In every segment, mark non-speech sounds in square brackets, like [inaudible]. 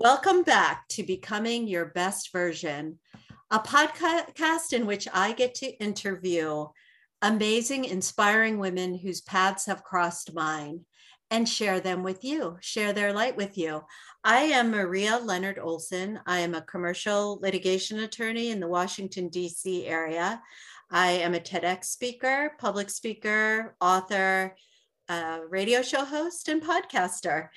Welcome back to Becoming Your Best Version, a podcast in which I get to interview amazing, inspiring women whose paths have crossed mine and share them with you, share their light with you. I am Maria Leonard Olson. I am a commercial litigation attorney in the Washington, D.C. area. I am a TEDx speaker, public speaker, author, uh, radio show host, and podcaster.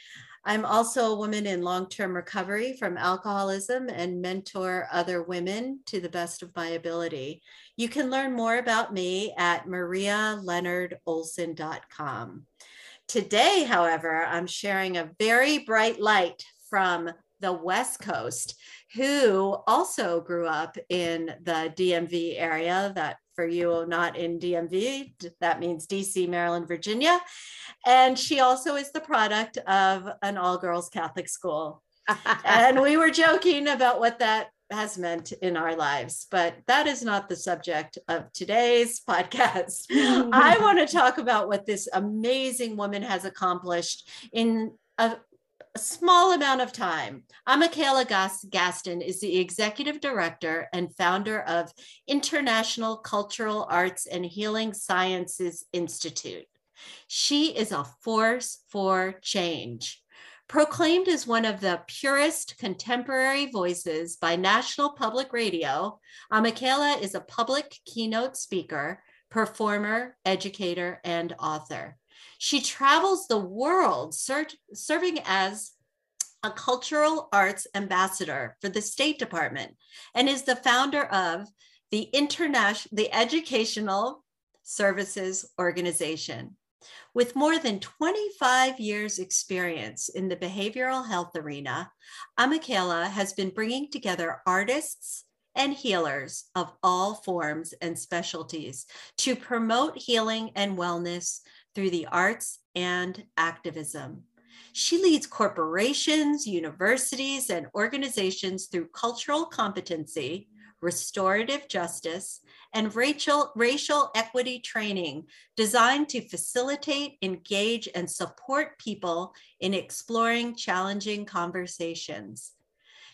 I'm also a woman in long term recovery from alcoholism and mentor other women to the best of my ability. You can learn more about me at marialeonardolson.com. Today, however, I'm sharing a very bright light from the West Coast who also grew up in the DMV area that for you not in DMV, that means DC, Maryland, Virginia. And she also is the product of an all girls Catholic school. [laughs] and we were joking about what that has meant in our lives, but that is not the subject of today's podcast. [laughs] I want to talk about what this amazing woman has accomplished in a a small amount of time. Amikaeyla Gaston is the executive director and founder of International Cultural Arts and Healing Sciences Institute. She is a force for change. Proclaimed as one of the purest contemporary voices by National Public Radio, Amikaeyla is a public keynote speaker, performer, educator, and author. She travels the world ser- serving as a cultural arts ambassador for the State Department and is the founder of the international the Educational Services Organization. With more than 25 years experience in the behavioral health arena, Amikaeyla has been bringing together artists and healers of all forms and specialties to promote healing and wellness through the arts and activism. She leads corporations, universities, and organizations through cultural competency, restorative justice, and racial, racial equity training designed to facilitate, engage, and support people in exploring challenging conversations.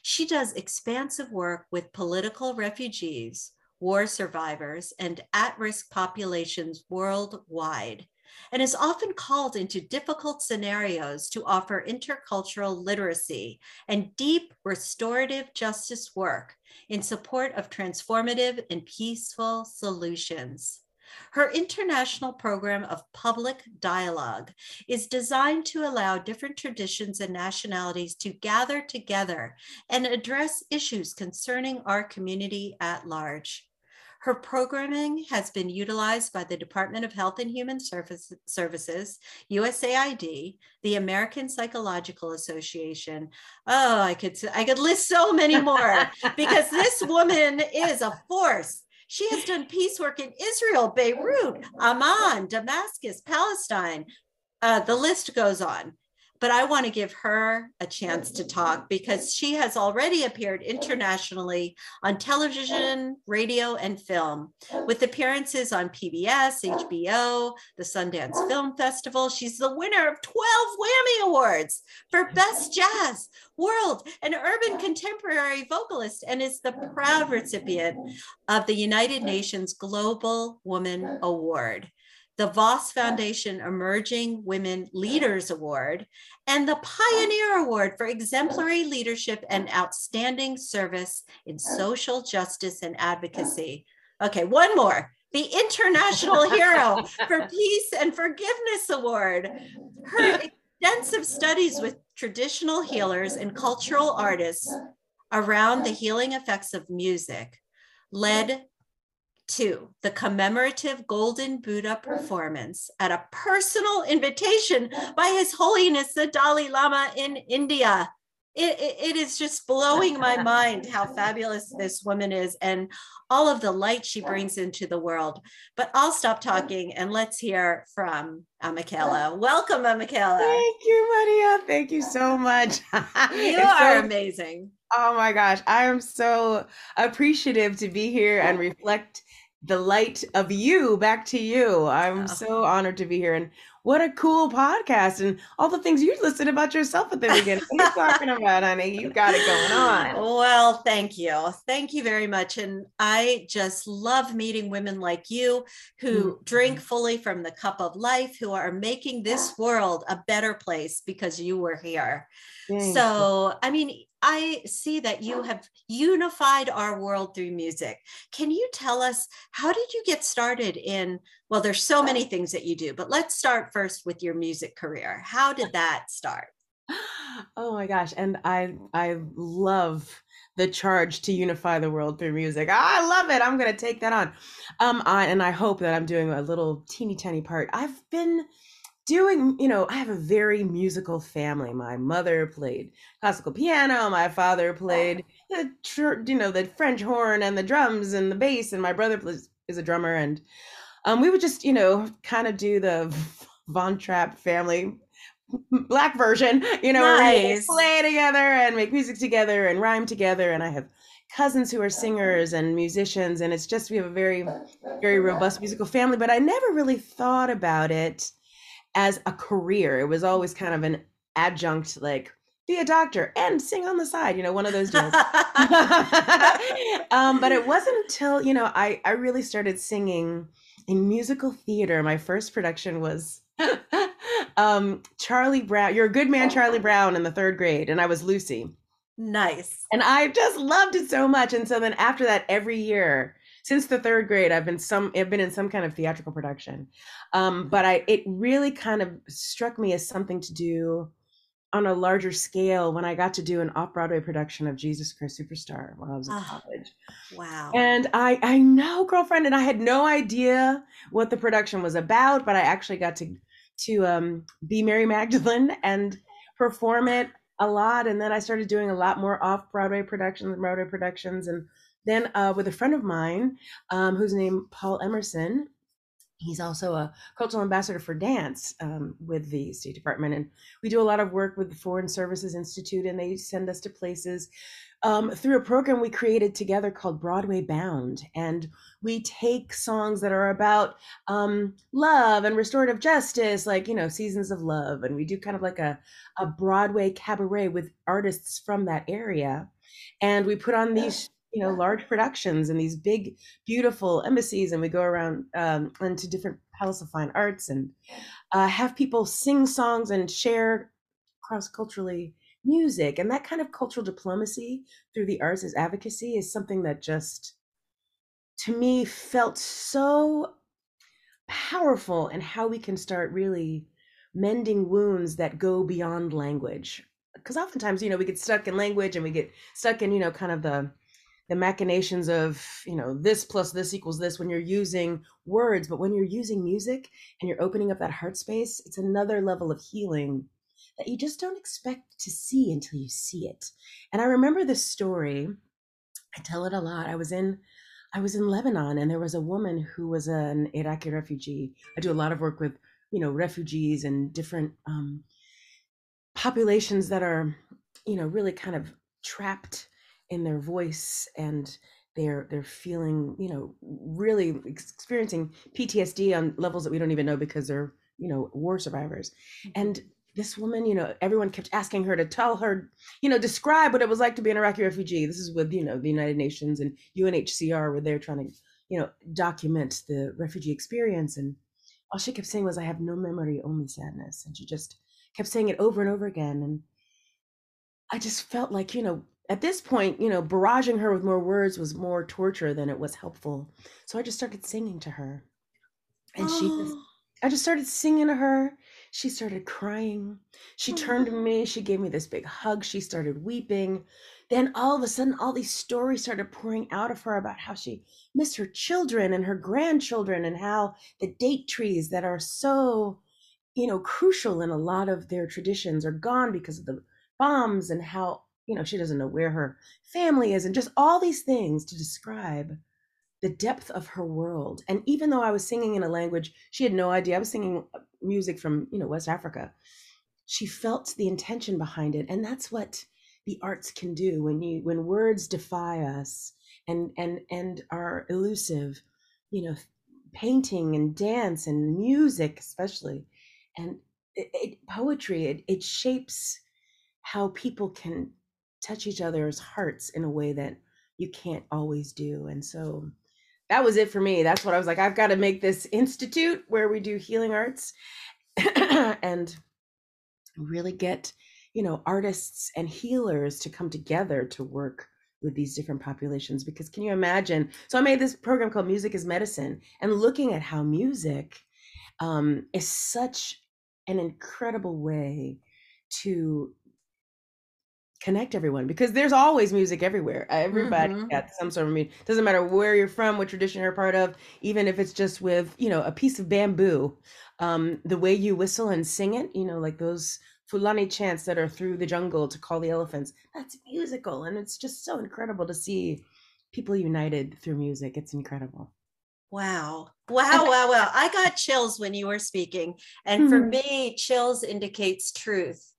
She does expansive work with political refugees, war survivors, and at risk populations worldwide and is often called into difficult scenarios to offer intercultural literacy and deep restorative justice work in support of transformative and peaceful solutions. Her international program of public dialogue is designed to allow different traditions and nationalities to gather together and address issues concerning our community at large. Her programming has been utilized by the Department of Health and Human Services, USAID, the American Psychological Association. Oh, I could I could list so many more [laughs] because this woman is a force. She has done peace work in Israel, Beirut, Amman, Damascus, Palestine. Uh, the list goes on but I want to give her a chance to talk mm-hmm. because she has already appeared internationally on television, radio, and film with appearances on PBS, HBO, the Sundance Film Festival. She's the winner of 12 Wammie Awards for Best Jazz, World, and Urban Contemporary Vocalist and is the proud recipient of the United Nations Global Woman Award the Voss Foundation Emerging Women Leaders Award, and the Pioneer Award for Exemplary Leadership and Outstanding Service in Social Justice and Advocacy. Okay, one more. The International [laughs] Hero for Peace and Forgiveness Award. Her extensive studies with traditional healers and cultural artists around the healing effects of music led to the commemorative Golden Buddha performance at a personal invitation by His Holiness the Dalai Lama in India. It, it, it is just blowing my [laughs] mind how fabulous this woman is and all of the light she brings into the world. But I'll stop talking and let's hear from uh, Amikaeyla. Welcome, uh, Amikaeyla. Thank you, Maria. Thank you so much. [laughs] you are so, amazing. Oh my gosh. I am so appreciative to be here and reflect the light of you back to you. I'm so honored to be here. And what a cool podcast and all the things you listed about yourself at the beginning. What are you [laughs] talking about, honey? You got it going on. Well, thank you. Thank you very much. And I just love meeting women like you who mm-hmm. drink fully from the cup of life, who are making this world a better place because you were here. Thank so. I mean, I see that you have unified our world through music. Can you tell us how did you get started in? Well, there's so many things that you do, but let's start first with your music career. How did that start? Oh my gosh, and I I love the charge to unify the world through music. I love it. I'm going to take that on. Um I, and I hope that I'm doing a little teeny tiny part. I've been doing, you know, I have a very musical family. My mother played classical piano, my father played the, you know, the French horn and the drums and the bass, and my brother plays, is a drummer. And um, we would just, you know, kind of do the [laughs] Von Trapp family black version, you know, nice. play together and make music together and rhyme together. And I have cousins who are singers and musicians, and it's just we have a very, very robust musical family. But I never really thought about it as a career. It was always kind of an adjunct, like be a doctor and sing on the side, you know, one of those deals. [laughs] um, but it wasn't until, you know, I, I really started singing in musical theater. My first production was [laughs] um, Charlie Brown, You're a Good Man, Charlie Brown in the third grade. And I was Lucy. Nice. And I just loved it so much. And so then after that, every year, since the third grade i've been some i've been in some kind of theatrical production. Um, but i it really kind of struck me as something to do on a larger scale when i got to do an off-broadway production of jesus christ superstar while i was in oh, college. wow. And i i know girlfriend and i had no idea what the production was about but i actually got to to um, be mary magdalene [laughs] and perform it a lot and then i started doing a lot more off-broadway productions and broadway productions and then uh, with a friend of mine um, who's named Paul Emerson. He's also a cultural ambassador for dance um, with the State Department. And we do a lot of work with the Foreign Services Institute, and they send us to places um, through a program we created together called Broadway Bound. And we take songs that are about um, love and restorative justice, like, you know, Seasons of Love. And we do kind of like a, a Broadway cabaret with artists from that area. And we put on these you know large productions and these big beautiful embassies and we go around um, into different palace of fine arts and uh, have people sing songs and share cross culturally music and that kind of cultural diplomacy through the arts as advocacy is something that just to me felt so powerful and how we can start really mending wounds that go beyond language. Because oftentimes you know we get stuck in language and we get stuck in you know kind of the the machinations of you know this plus this equals this when you're using words but when you're using music and you're opening up that heart space it's another level of healing that you just don't expect to see until you see it. And i remember this story i tell it a lot i was in i was in lebanon and there was a woman who was an iraqi refugee. I do a lot of work with you know refugees and different um, populations that are you know really kind of trapped in their voice and they're they're feeling you know really experiencing ptsd on levels that we don't even know because they're you know war survivors. Mm-hmm. and this woman you know everyone kept asking her to tell her you know describe what it was like to be an iraqi refugee. This is with you know the united nations and unhcr where they're trying to you know document the refugee experience. And all she kept saying was i have no memory only sadness. And she just kept saying it over and over again. And i just felt like you know at this point, you know, barraging her with more words was more torture than it was helpful. So I just started singing to her. And she just, [gasps] I just started singing to her. She started crying. She turned to mm-hmm. me. She gave me this big hug. She started weeping. Then all of a sudden, all these stories started pouring out of her about how she missed her children and her grandchildren and how the date trees that are so, you know, crucial in a lot of their traditions are gone because of the bombs and how you know, she doesn't know where her family is, and just all these things to describe the depth of her world. And even though I was singing in a language she had no idea, I was singing uh, music from, you know, West Africa. She felt the intention behind it. And that's what the arts can do when you when words defy us and and and are elusive, you know, painting and dance and music especially and it, it, poetry it, it shapes how people can touch each other's hearts in a way that you can't always do and so that was it for me. That's what i was like i've got to make this institute where we do healing arts [coughs] and really get you know artists and healers to come together to work with these different populations. Because can you imagine? So i made this program called music is medicine and looking at how music um, is such an incredible way to connect everyone because there's always music everywhere. Everybody mm-hmm. got some sort of music. Doesn't matter where you're from, what tradition you're a part of, even if it's just with, you know, a piece of bamboo. Um, the way you whistle and sing it, you know, like those Fulani chants that are through the jungle to call the elephants, that's musical. And it's just so incredible to see people united through music. It's incredible. Wow. Wow, [laughs] wow, wow. I got chills when you were speaking. And for mm-hmm. me, chills indicates truth.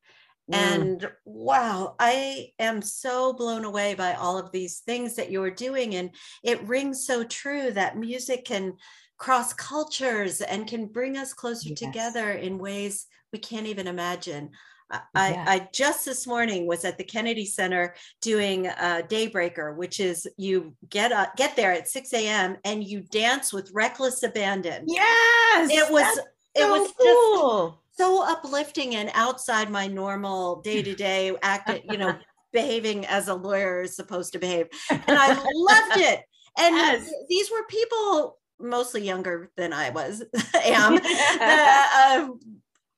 Mm. And wow, I am so blown away by all of these things that you're doing. And it rings so true that music can cross cultures and can bring us closer yes. together in ways we can't even imagine. I, yeah. I, just this morning was at the Kennedy Center doing a Daybreaker, which is you get uh, get there at 6 a.m. and you dance with reckless abandon. Yes, it was so it was cool. just so uplifting and outside my normal day to day act. You know, [laughs] behaving as a lawyer is supposed to behave, and I [laughs] loved it. And yes. these were people mostly younger than I was [laughs] am. uh, um,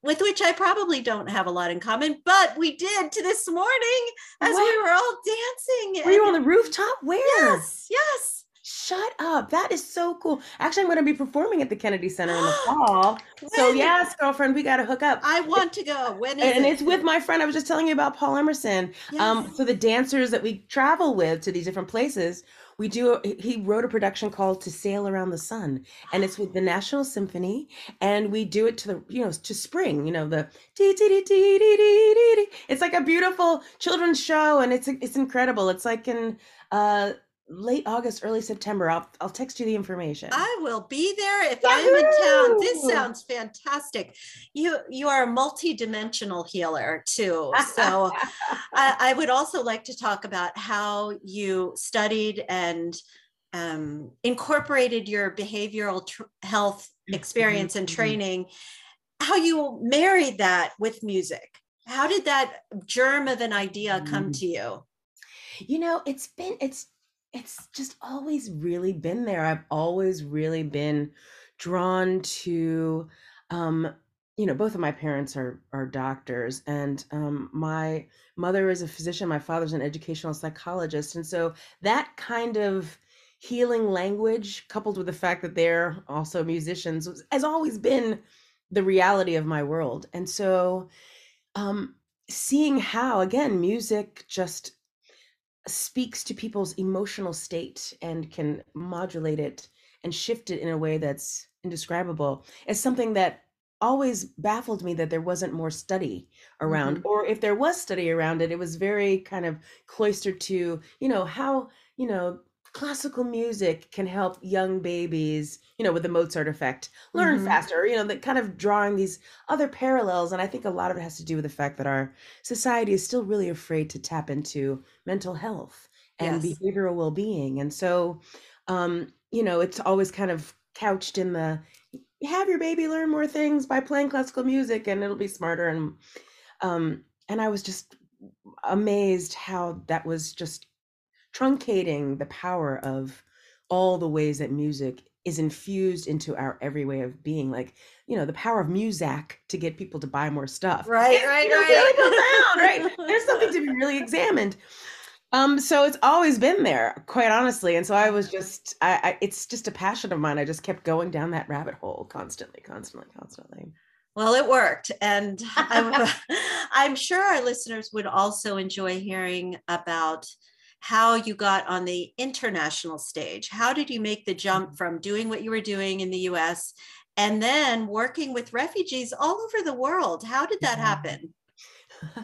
with which I probably don't have a lot in common, but we did to this morning as we were all dancing. Were you on the rooftop? Where? Yes, yes. Shut up. That is so cool. Actually, I'm going to be performing at the Kennedy Center in the [gasps] fall. so, yes, girlfriend, we got to hook up. I want to go. When is and it? it's with my friend. I was just telling you about Paul Emerson. Um, yes. Um, so, the dancers that we travel with to these different places, we do he wrote a production called to sail around the sun and it's with the [gasps] national symphony and we do it to the you know to spring you know the dee dee dee dee dee dee. it's like a beautiful children's show and it's it's incredible it's like an uh late August, early September. I'll I'll text you the information. I will be there if Yahoo! I am in town. This sounds fantastic. You you are a multi-dimensional healer too. So [laughs] I, I, would also like to talk about how you studied and um, incorporated your behavioral tr- health mm-hmm, experience and mm-hmm. training. How you married that with music. How did that germ of an idea come mm. to you? You know, it's been it's it's just always really been there. I've always really been drawn to um you know both of my parents are are doctors and um my mother is a physician my father's an educational psychologist and so that kind of healing language coupled with the fact that they're also musicians has always been the reality of my world and so um seeing how again music just speaks to people's emotional state and can modulate it and shift it in a way that's indescribable is something that always baffled me that there wasn't more study around mm-hmm. or if there was study around it it was very kind of cloistered to you know how you know classical music can help young babies, you know, with the Mozart effect, learn mm-hmm. faster, you know, that kind of drawing these other parallels. And I think a lot of it has to do with the fact that our society is still really afraid to tap into mental health and yes. behavioral well being. And so, um, you know, it's always kind of couched in the have your baby learn more things by playing classical music and it'll be smarter. And, um, and I was just amazed how that was just truncating the power of all the ways that music is infused into our every way of being like you know the power of music to get people to buy more stuff. Right right right. really right? There's something to be really [laughs] examined. Um so it's always been there quite honestly and so i was just I, I it's just a passion of mine. I just kept going down that rabbit hole constantly constantly constantly. Well, it worked. And [laughs] I'm, [laughs] I'm, sure our listeners would also enjoy hearing about how you got on the international stage. How did you make the jump mm-hmm. from doing what you were doing in the US and then working with refugees all over the world? How did that happen? [laughs]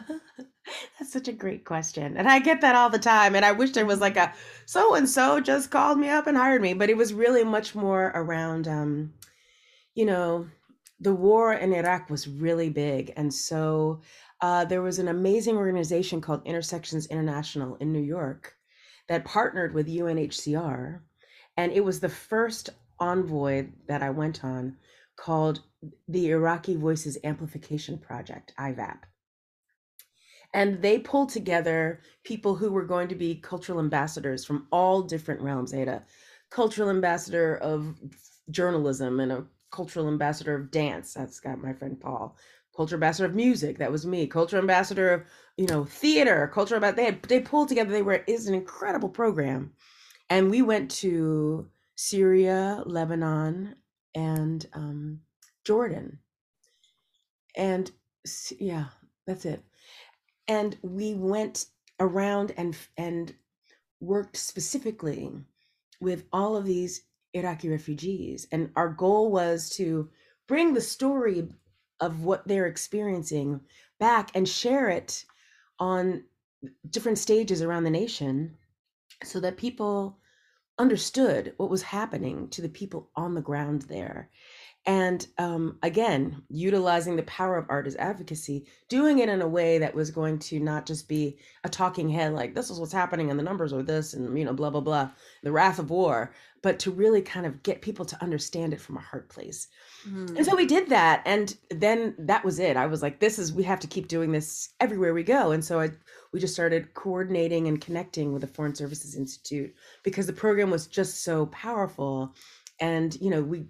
That's such a great question. And I get that all the time. And I wish there was like a so and so just called me up and hired me, but it was really much more around um, you know, the war in Iraq was really big. And so uh, there was an amazing organization called Intersections International in New York that partnered with UNHCR. And it was the first envoy that I went on called the Iraqi Voices Amplification Project, IVAP. And they pulled together people who were going to be cultural ambassadors from all different realms. They had a cultural ambassador of journalism and a cultural ambassador of dance. That's got my friend Paul. Cultural ambassador of music. That was me. culture ambassador of you know theater. culture about they had, they pulled together. They were is an incredible program, and we went to Syria, Lebanon, and um, Jordan. And yeah, that's it. And we went around and and worked specifically with all of these Iraqi refugees. And our goal was to bring the story of what they're experiencing back and share it on different stages around the nation so that people understood what was happening to the people on the ground there and um, again utilizing the power of art as advocacy doing it in a way that was going to not just be a talking head like this is what's happening and the numbers are this and you know blah blah blah the wrath of war but to really kind of get people to understand it from a heart place. Mm. and so we did that and then that was it. I was like this is we have to keep doing this everywhere we go. And so i we just started coordinating and connecting with the foreign services institute because the program was just so powerful. And you know we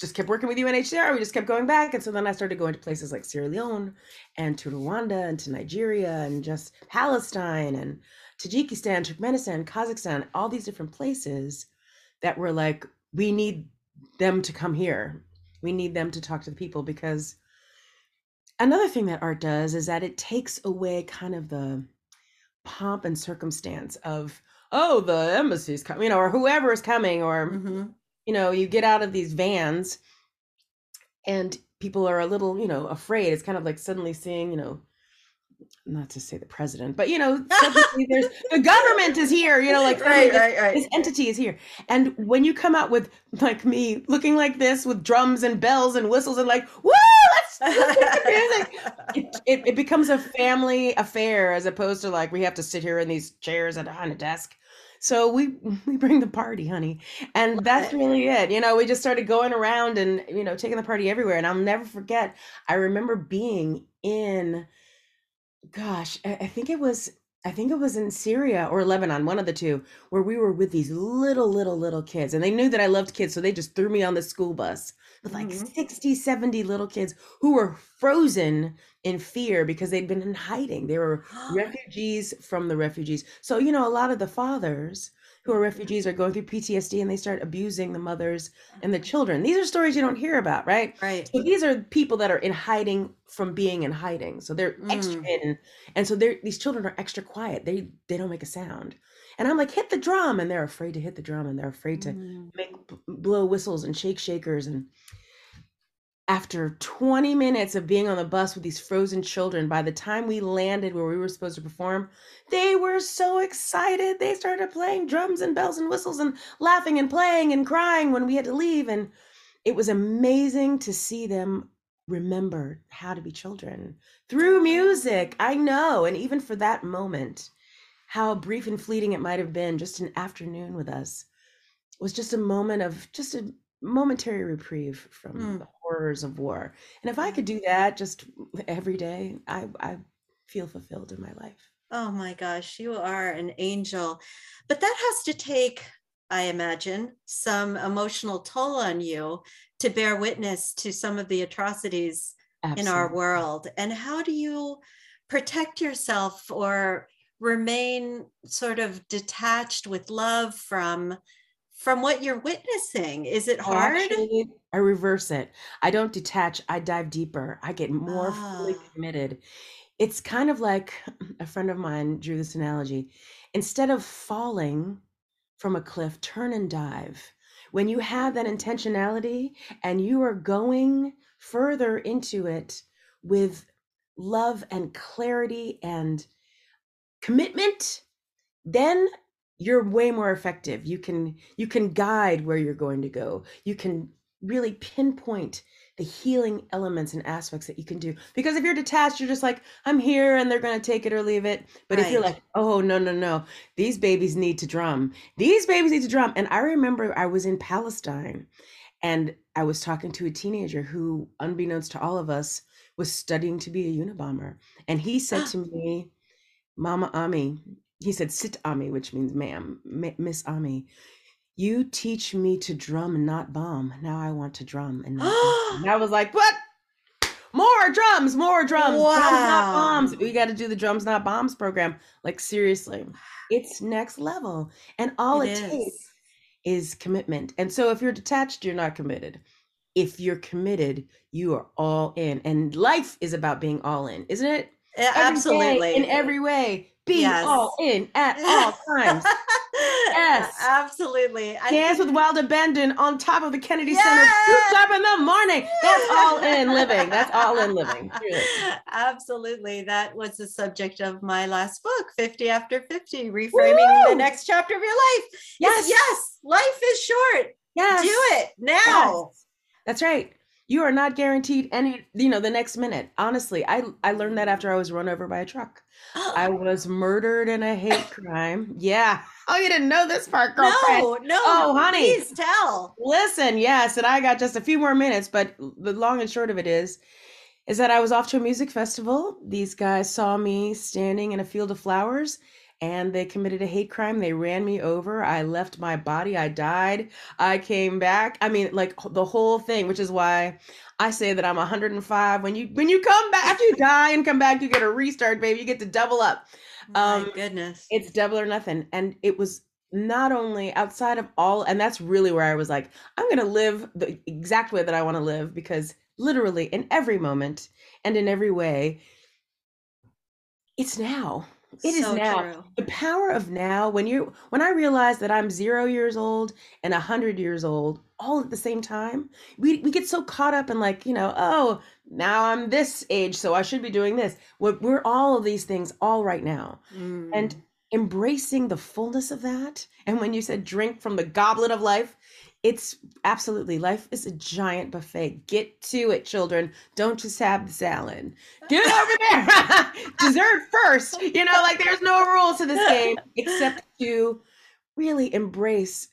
just kept working with UNHCR. We just kept going back. And so then I started going to places like Sierra Leone and to Rwanda and to Nigeria and just Palestine and Tajikistan, Turkmenistan, Kazakhstan, all these different places that were like, we need them to come here. We need them to talk to the people because another thing that art does is that it takes away kind of the pomp and circumstance of, oh, the embassy's coming, you know, or whoever is coming, or mm-hmm you know, you get out of these vans and people are a little, you know, afraid. It's kind of like suddenly seeing, you know, not to say the president, but you know, [laughs] there's the government is here, you know, like right, right, right. this entity is here. And when you come out with like me looking like this with drums and bells and whistles and like, woo, let's, [laughs] let's music, it, it, it, becomes a family affair as opposed to like we have to sit here in these chairs and on a desk so we [laughs] we bring the party, honey. And that's really it. You know, we just started going around and, you know, taking the party everywhere. And I'll never forget, I remember being in gosh, I, think it was I think it was in Syria or Lebanon, one of the two, where we were with these little, little, little kids. And they knew that I loved kids. So they just threw me on the school bus with like mm-hmm. 60, 70 little kids who were frozen in fear because they'd been in hiding. They were [gasps] refugees from the refugees. So, you know, a lot of the fathers who are refugees are going through PTSD and they start abusing the mothers and the children. These are stories you don't hear about, right? Right. So these are people that are in hiding from being in hiding. So they're mm. extra hidden. And so they're these children are extra quiet. They they don't make a sound. And I'm like, hit the drum. And they're afraid to hit the drum and they're afraid to mm. make blow whistles and shake shakers and after 20 minutes of being on the bus with these frozen children, by the time we landed where we were supposed to perform, they were so excited. They started playing drums and bells and whistles and laughing and playing and crying when we had to leave. And it was amazing to see them remember how to be children through music. I know. And even for that moment, how brief and fleeting it might have been, just an afternoon with us was just a moment of just a momentary reprieve from mm. the horrors of war. And if I could do that just every day, I, I feel fulfilled in my life. Oh my gosh, you are an angel. But that has to take, I imagine, some emotional toll on you to bear witness to some of the atrocities Absolutely. in our world. And how do you protect yourself or remain sort of detached with love from from what you're witnessing? Is it hard? Actually, I reverse it. I don't detach, I dive deeper. I get more fully ah. committed. It's kind of like a friend of mine drew this analogy. Instead of falling from a cliff, turn and dive. When you have that intentionality and you are going further into it with love and clarity and commitment, then you're way more effective you can you can guide where you're going to go you can really pinpoint the healing elements and aspects that you can do. Because if you're detached, you're just like, I'm here and they're going to take it or leave it. But if you're like, oh, no, no, no, these babies need to drum. These babies need to drum. And I remember I was in Palestine and I was talking to a teenager who, unbeknownst to all of us, was studying to be a Unabomber. And he said [gasps] to me, Mama Ami, he said, Sit Ami, which means ma'am, Miss Ami, you teach me to drum, not bomb. Now I want to drum and. [gasps] And I was like, What? More drums, more drums, drums, not bombs. We got to do the drums, not bombs program. Like, seriously, it's next level. And all it, It takes is. is commitment. And so if you're detached, you're not committed. If you're committed, you are all in. And life is about being all in, isn't it? Yeah, Every day, Absolutely. in every way, Be Yes. all in at all [laughs] times. Yes. Absolutely. I Dance think- with Wild Abandon on top of the Kennedy Yes. Center, in the morning. That's all in living. That's all in living. [laughs] Truly. Absolutely. That was the subject of my last book, 50 After 50, reframing the next chapter of your life. Yes. Yes. Yes. Life is short. Yes. Do it now. That's right. You are not guaranteed any, you know, the next minute. Honestly, I I learned that after I was run over by a truck. I [gasps] was murdered in a hate [laughs] crime. Yeah. Oh, you didn't know this part, girlfriend. no, no. Oh, honey. Please tell. Listen, yes, and I got just a few more minutes, but the long and short of it is, is that I was off to a music festival. These guys saw me standing in a field of flowers and they committed a hate crime. They ran me over. I left my body. I died. I came back. I mean, like the whole thing, which is why I say that I'm 105. When you when you come back you [laughs] die and come back, you get a restart, baby. You get to double up. My Um, goodness. It's double or nothing. And it was not only outside of all, and that's really where I was like, I'm going to live the exact way that I want to live because literally in every moment and in every way, it's now. It is so now. true. The power of now, when you when I realize that I'm zero years old and a hundred years old all at the same time, we we get so caught up in like, you know, oh, now I'm this age, so I should be doing this. We're, we're all of these things all right now and Mm. embracing the fullness of that and when you said drink from the goblet of life it's absolutely life is a giant buffet. Get to it children. Don't just have the salad. Get over there. [laughs] Dessert first. You know like there's no rules to this game except to really embrace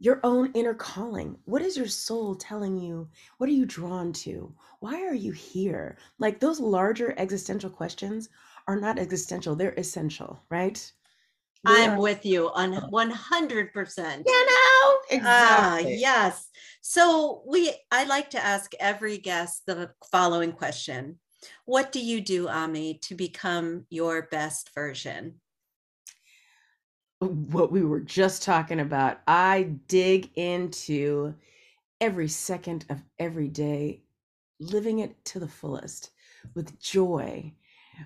your own inner calling. What is your soul telling you? What are you drawn to? Why are you here? Like those larger existential questions are not existential. They're essential right I'm with you on 100%. you know Ah, exactly yes. So we I like to ask every guest the following question. What do you do, Ami, to become your best version? what we were just talking about i dig into every second of every day living it to the fullest with joy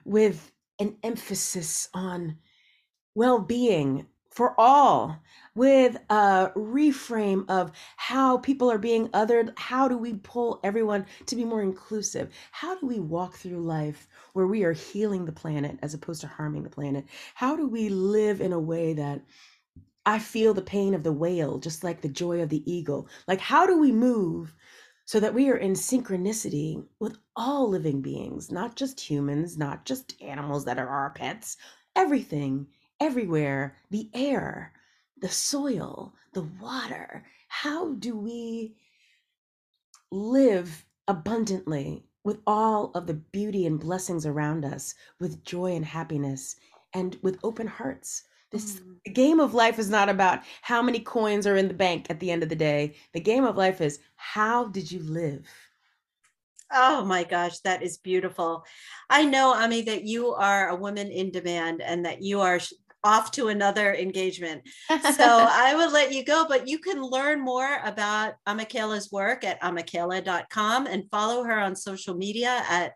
with an emphasis on well-being for all with a reframe of how people are being othered how do we pull everyone to be more inclusive? How do we walk through life where we are healing the planet as opposed to harming the planet? How do we live in a way that i feel the pain of the whale just like the joy of the eagle? Like how do we move so that we are in synchronicity with all living beings not just humans not just animals that are our pets everything everywhere the air the soil the water how do we live abundantly with all of the beauty and blessings around us with joy and happiness and with open hearts this Mm. the game of life is not about how many coins are in the bank at the end of the day the game of life is how did you live Oh my gosh, that is beautiful. I know, Ami, that you are a woman in demand and that you are off to another engagement. So [laughs] I will let you go, but you can learn more about Amikaeyla's work at amikaeyla.com and follow her on social media at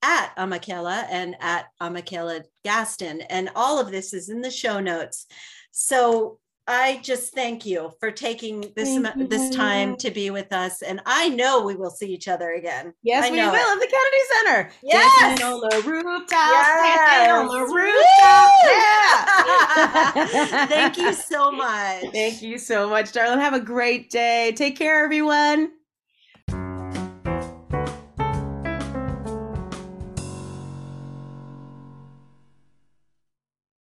at Amikaeyla and at Amikaeyla Gaston. And all of this is in the show notes. So I just thank you for taking this you, this time to be with us. And I know we will see each other again. Yes, I we will it. at the Kennedy Center. Yes! On the rooftop. Dancing on the Yes! rooftop. Yeah. [laughs] Thank you so [laughs] much. Thank you so much, darling. Have a great day. Take care, everyone.